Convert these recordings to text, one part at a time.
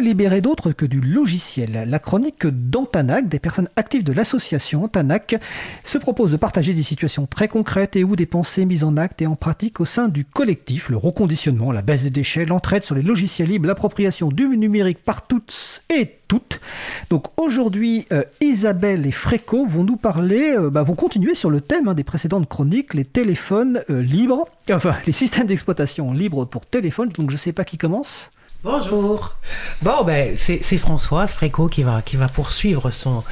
libérer d'autres que du logiciel La chronique d'Antanac, des personnes actives de l'association Antanac, se propose de partager des situations très concrètes et ou des pensées mises en acte et en pratique au sein du collectif, le reconditionnement, la baisse des déchets, l'entraide sur les logiciels libres, l'appropriation du numérique par toutes et toutes. Donc aujourd'hui, euh, Isabelle et Fréco vont nous parler, euh, bah, vont continuer sur le thème hein, des précédentes chroniques, les téléphones euh, libres, enfin les systèmes d'exploitation libres pour téléphone. Donc je sais pas qui commence. Bonjour. Bon, ben, c'est Françoise Fréco qui va, qui va poursuivre son,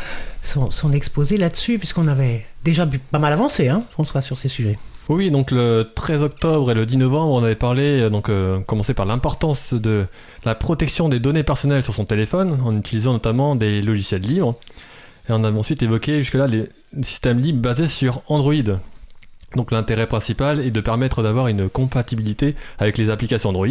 son, son exposé là-dessus, puisqu'on avait déjà bu- pas mal avancé, hein, François, sur ces sujets. Oui, donc le 13 octobre et le 10 novembre, on avait parlé, euh, donc euh, commencé par l'importance de la protection des données personnelles sur son téléphone, en utilisant notamment des logiciels libres. Et on avait ensuite évoqué jusque-là les systèmes libres basés sur Android. Donc l'intérêt principal est de permettre d'avoir une compatibilité avec les applications Android.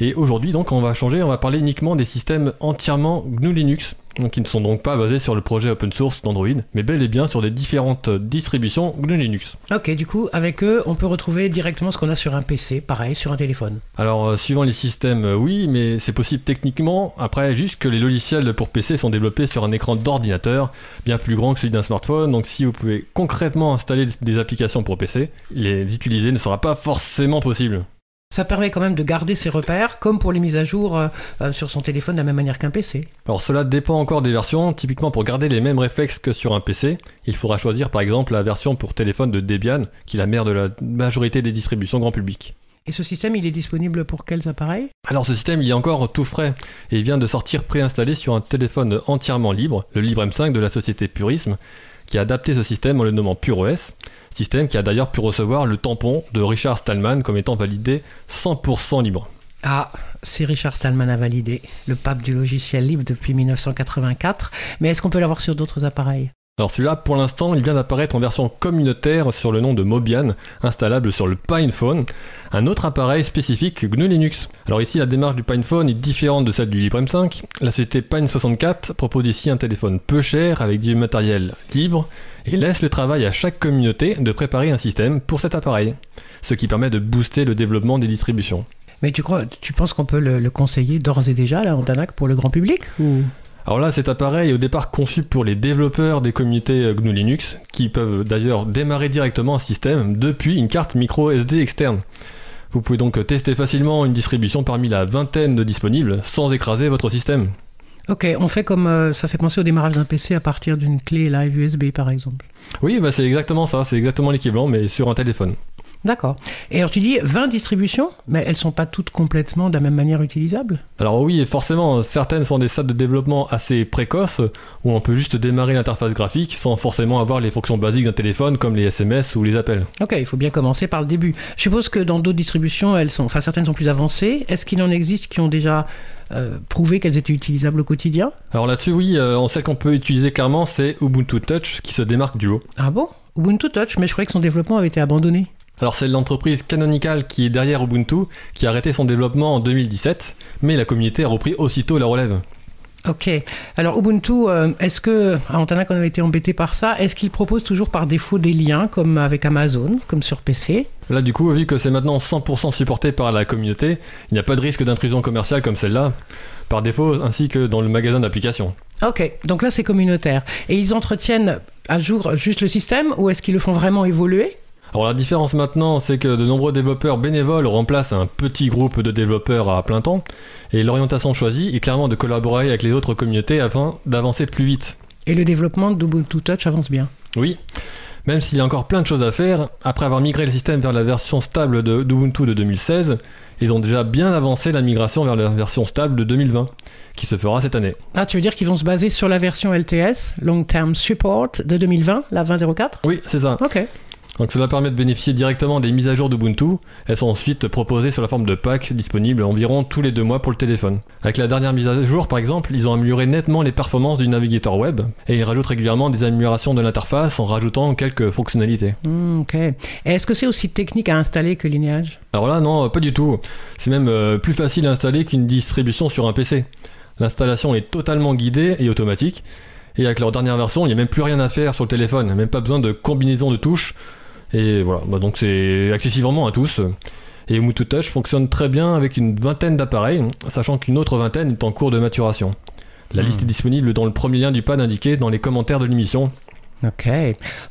Et aujourd'hui, donc, on va changer, on va parler uniquement des systèmes entièrement GNU Linux, qui ne sont donc pas basés sur le projet open source d'Android, mais bel et bien sur les différentes distributions GNU Linux. Ok, du coup, avec eux, on peut retrouver directement ce qu'on a sur un PC, pareil, sur un téléphone. Alors, euh, suivant les systèmes, euh, oui, mais c'est possible techniquement. Après, juste que les logiciels pour PC sont développés sur un écran d'ordinateur bien plus grand que celui d'un smartphone. Donc, si vous pouvez concrètement installer des applications pour PC, les utiliser ne sera pas forcément possible. Ça permet quand même de garder ses repères, comme pour les mises à jour euh, euh, sur son téléphone de la même manière qu'un PC. Alors, cela dépend encore des versions. Typiquement, pour garder les mêmes réflexes que sur un PC, il faudra choisir par exemple la version pour téléphone de Debian, qui est la mère de la majorité des distributions grand public. Et ce système, il est disponible pour quels appareils? Alors ce système il est encore tout frais et il vient de sortir préinstallé sur un téléphone entièrement libre, le Libre M5 de la société Purisme, qui a adapté ce système en le nommant PureOS, système qui a d'ailleurs pu recevoir le tampon de Richard Stallman comme étant validé 100% libre. Ah, c'est Richard Stallman à valider, le pape du logiciel libre depuis 1984. Mais est-ce qu'on peut l'avoir sur d'autres appareils? Alors celui-là pour l'instant il vient d'apparaître en version communautaire sur le nom de Mobian, installable sur le PinePhone, un autre appareil spécifique GNU Linux. Alors ici la démarche du PinePhone est différente de celle du Libre M5. La société Pine64 propose ici un téléphone peu cher avec du matériel libre et laisse le travail à chaque communauté de préparer un système pour cet appareil, ce qui permet de booster le développement des distributions. Mais tu crois, tu penses qu'on peut le, le conseiller d'ores et déjà, là, en pour le grand public ou... Alors là, cet appareil est au départ conçu pour les développeurs des communautés euh, GNU Linux, qui peuvent d'ailleurs démarrer directement un système depuis une carte micro SD externe. Vous pouvez donc tester facilement une distribution parmi la vingtaine de disponibles sans écraser votre système. Ok, on fait comme euh, ça fait penser au démarrage d'un PC à partir d'une clé live USB par exemple. Oui, bah c'est exactement ça, c'est exactement l'équivalent, mais sur un téléphone. D'accord. Et alors tu dis 20 distributions, mais elles sont pas toutes complètement de la même manière utilisables? Alors oui, forcément, certaines sont des stades de développement assez précoces, où on peut juste démarrer l'interface graphique sans forcément avoir les fonctions basiques d'un téléphone comme les SMS ou les appels. Ok, il faut bien commencer par le début. Je suppose que dans d'autres distributions, elles sont, enfin certaines sont plus avancées. Est-ce qu'il en existe qui ont déjà euh, prouvé qu'elles étaient utilisables au quotidien? Alors là-dessus, oui, euh, on sait qu'on peut utiliser clairement, c'est Ubuntu Touch qui se démarque du lot. Ah bon? Ubuntu Touch, mais je croyais que son développement avait été abandonné. Alors c'est l'entreprise Canonical qui est derrière Ubuntu qui a arrêté son développement en 2017, mais la communauté a repris aussitôt la relève. Ok. Alors Ubuntu, euh, est-ce que, à Antana qu'on avait été embêté par ça, est-ce qu'il propose toujours par défaut des liens comme avec Amazon, comme sur PC Là du coup, vu que c'est maintenant 100% supporté par la communauté, il n'y a pas de risque d'intrusion commerciale comme celle-là, par défaut ainsi que dans le magasin d'applications. Ok, donc là c'est communautaire. Et ils entretiennent à jour juste le système ou est-ce qu'ils le font vraiment évoluer? Alors la différence maintenant, c'est que de nombreux développeurs bénévoles remplacent un petit groupe de développeurs à plein temps, et l'orientation choisie est clairement de collaborer avec les autres communautés afin d'avancer plus vite. Et le développement d'Ubuntu Touch avance bien Oui, même s'il y a encore plein de choses à faire, après avoir migré le système vers la version stable de d'Ubuntu de 2016, ils ont déjà bien avancé la migration vers la version stable de 2020, qui se fera cette année. Ah, tu veux dire qu'ils vont se baser sur la version LTS, Long Term Support, de 2020, la 20.04 Oui, c'est ça. Ok. Donc cela permet de bénéficier directement des mises à jour d'Ubuntu. Elles sont ensuite proposées sous la forme de packs disponibles environ tous les deux mois pour le téléphone. Avec la dernière mise à jour, par exemple, ils ont amélioré nettement les performances du navigateur web et ils rajoutent régulièrement des améliorations de l'interface en rajoutant quelques fonctionnalités. Hmm, ok. Est-ce que c'est aussi technique à installer que Lineage? Alors là, non, pas du tout. C'est même euh, plus facile à installer qu'une distribution sur un PC. L'installation est totalement guidée et automatique. Et avec leur dernière version, il n'y a même plus rien à faire sur le téléphone, même pas besoin de combinaison de touches. Et voilà, bah donc c'est accessible vraiment à tous. Et Ubuntu Touch fonctionne très bien avec une vingtaine d'appareils, sachant qu'une autre vingtaine est en cours de maturation. La Hmm. liste est disponible dans le premier lien du pad indiqué dans les commentaires de l'émission. Ok.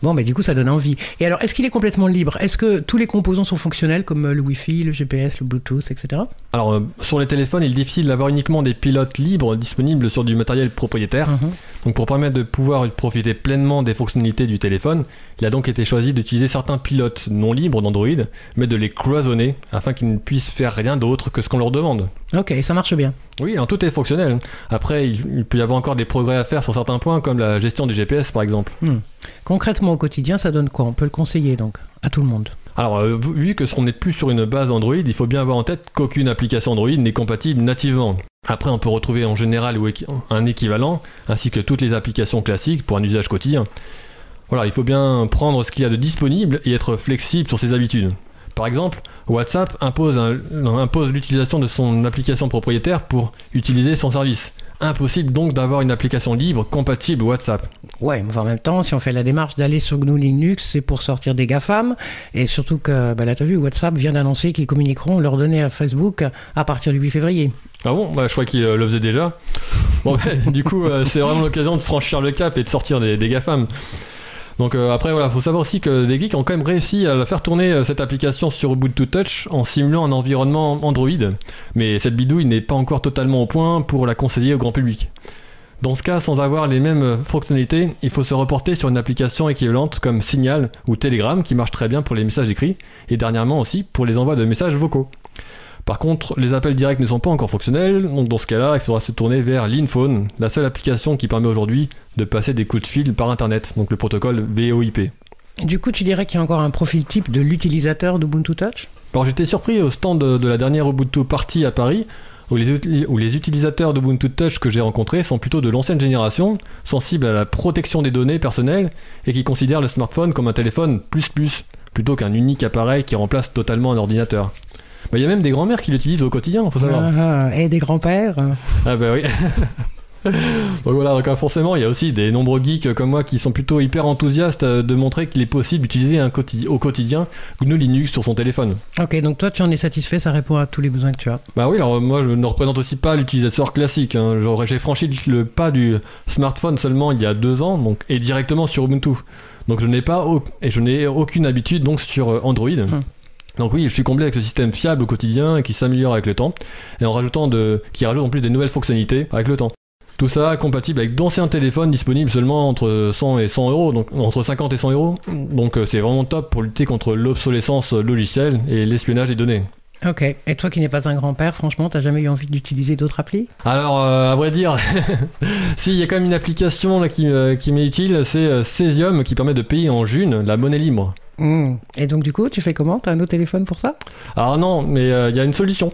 Bon, mais du coup, ça donne envie. Et alors, est-ce qu'il est complètement libre? Est-ce que tous les composants sont fonctionnels, comme euh, le Wi-Fi, le GPS, le Bluetooth, etc. Alors, euh, sur les téléphones, il est difficile d'avoir uniquement des pilotes libres disponibles sur du matériel propriétaire. Mhm. Donc, pour permettre de pouvoir profiter pleinement des fonctionnalités du téléphone, il a donc été choisi d'utiliser certains pilotes non libres d'Android, mais de les cloisonner afin qu'ils ne puissent faire rien d'autre que ce qu'on leur demande. Ok, ça marche bien. Oui, alors tout est fonctionnel. Après, il, peut y avoir encore des progrès à faire sur certains points, comme la gestion du GPS par exemple. Concrètement, au quotidien, ça donne quoi? On peut le conseiller, donc, à tout le monde. Alors, euh, vu vu que ce n'est plus sur une base Android, il faut bien avoir en tête qu'aucune application Android n'est compatible nativement. Après, on peut retrouver en général un équivalent, ainsi que toutes les applications classiques pour un usage quotidien. Voilà, il faut bien prendre ce qu'il y a de disponible et être flexible sur ses habitudes. Par exemple, WhatsApp impose, l'utilisation de son application propriétaire pour utiliser son service. Impossible donc d'avoir une application libre compatible WhatsApp. Ouais, mais en même temps, si on fait la démarche d'aller sur GNU Linux, c'est pour sortir des GAFAM. Et surtout que, bah, là, t'as vu, WhatsApp vient d'annoncer qu'ils communiqueront leurs données à Facebook à partir du 8 février. Ah bon bah, Je crois qu'il euh, le faisait déjà. Bon, bah, du coup, euh, c'est vraiment l'occasion de franchir le cap et de sortir des, GAFAM. Donc euh, après, voilà, faut savoir aussi que des geeks ont quand même réussi à faire tourner cette application sur Ubuntu Touch en simulant un environnement Android. Mais cette bidouille n'est pas encore totalement au point pour la conseiller au grand public. Dans ce cas, sans avoir les mêmes fonctionnalités, il faut se reporter sur une application équivalente comme Signal ou Telegram qui marche très bien pour les messages écrits et dernièrement aussi pour les envois de messages vocaux. Par contre, les appels directs ne sont pas encore fonctionnels, donc dans ce cas-là, il faudra se tourner vers l'Inphone, la seule application qui permet aujourd'hui de passer des coups de fil par Internet, donc le protocole VoIP. Du coup, tu dirais qu'il y a encore un profil type de l'utilisateur d'Ubuntu Touch? Alors j'étais surpris au stand de, la dernière Ubuntu Party à Paris, où les, où les utilisateurs d'Ubuntu Touch que j'ai rencontrés sont plutôt de l'ancienne génération, sensibles à la protection des données personnelles et qui considèrent le smartphone comme un téléphone plus plus, plutôt qu'un unique appareil qui remplace totalement un ordinateur. Bah, Il y a même des grands-mères qui l'utilisent au quotidien, faut savoir. Ah, ah, Et des grands-pères? Ah bah oui. donc voilà, donc euh, forcément, il y a aussi des nombreux geeks comme moi qui sont plutôt hyper enthousiastes euh, de montrer qu'il est possible d'utiliser un quotidi- au quotidien GNU Linux sur son téléphone. Ok, donc toi, tu en es satisfait, ça répond à tous les besoins que tu as. Bah oui, alors moi je ne représente aussi pas l'utilisateur classique. hein. J'ai franchi le pas du smartphone seulement il y a deux ans donc, et directement sur Ubuntu. Donc je n'ai pas et je n'ai aucune habitude donc sur euh, Android. Donc oui, je suis comblé avec ce système fiable au quotidien et qui s'améliore avec le temps et en rajoutant de, qui rajoute en plus des nouvelles fonctionnalités avec le temps. Tout ça compatible avec d'anciens téléphones disponibles seulement entre 100 et 100 euros, donc entre 50 et 100 euros. Donc euh, c'est vraiment top pour lutter contre l'obsolescence logicielle et l'espionnage des données. Ok, et toi qui n'es pas un grand-père, franchement, t'as jamais eu envie d'utiliser d'autres applis? Alors, euh, à vrai dire, si, il y a quand même une application là, qui, euh, qui m'est utile, c'est euh, Cesium qui permet de payer en June la monnaie libre. Hmm. Et donc, du coup, tu fais comment? T'as un autre téléphone pour ça? Alors non, mais euh, il y a une solution.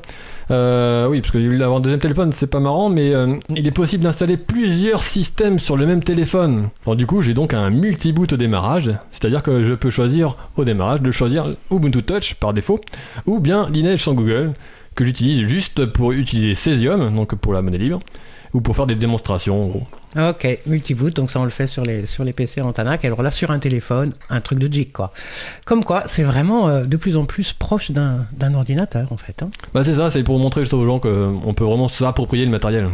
Euh, oui, parce que avoir un deuxième téléphone, c'est pas marrant, mais euh, il est possible d'installer plusieurs systèmes sur le même téléphone. Alors du coup, j'ai donc un multi-boot au démarrage, c'est-à-dire que je peux choisir au démarrage de choisir Ubuntu Touch par défaut, ou bien Lineage sans Google, que j'utilise juste pour utiliser Cesium, donc pour la monnaie libre, ou pour faire des démonstrations en gros. Ok, multiboot, donc ça on le fait sur les, sur les PC en Tanac, alors là sur un téléphone, un truc de jig quoi. Comme quoi, c'est vraiment euh, de plus en plus proche d'un d'un ordinateur en fait. hein. Bah c'est ça, c'est pour montrer juste aux gens qu'on peut vraiment s'approprier le matériel.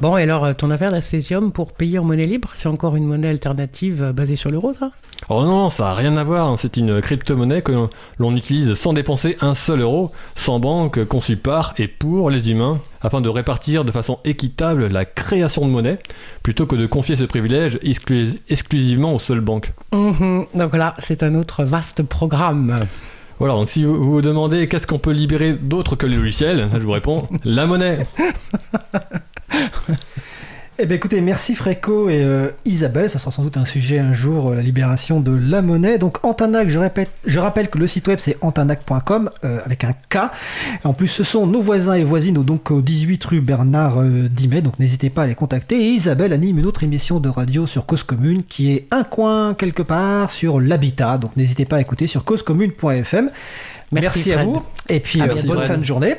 Bon, et alors euh, ton affaire, la Cesium, pour payer en monnaie libre, c'est encore une monnaie alternative euh, basée sur l'euro ça? Alors non, ça n'a rien à voir, hein. c'est une crypto-monnaie que l'on utilise sans dépenser un seul euro, sans banque, conçue par et pour les humains, afin de répartir de façon équitable la création de monnaie, plutôt que de confier ce privilège exclu- exclusivement aux seules banques. Mhm. Donc là, c'est un autre vaste programme. Voilà, donc si vous vous vous demandez qu'est-ce qu'on peut libérer d'autre que les logiciels, je vous réponds, la monnaie Eh bien écoutez, merci Fréco et euh, Isabelle, ça sera sans doute un sujet un jour, euh, la libération de la monnaie. Donc Antanac, je, répète, je rappelle que le site web c'est antanac.com euh, avec un K. Et en plus ce sont nos voisins et voisines donc au 18 rue Bernard Dimet, donc n'hésitez pas à les contacter. Et Isabelle anime une autre émission de radio sur Cause Commune qui est un coin quelque part sur l'habitat, donc n'hésitez pas à écouter sur causecommune.fm. Merci, à vous et puis bonne Fred. fin de journée.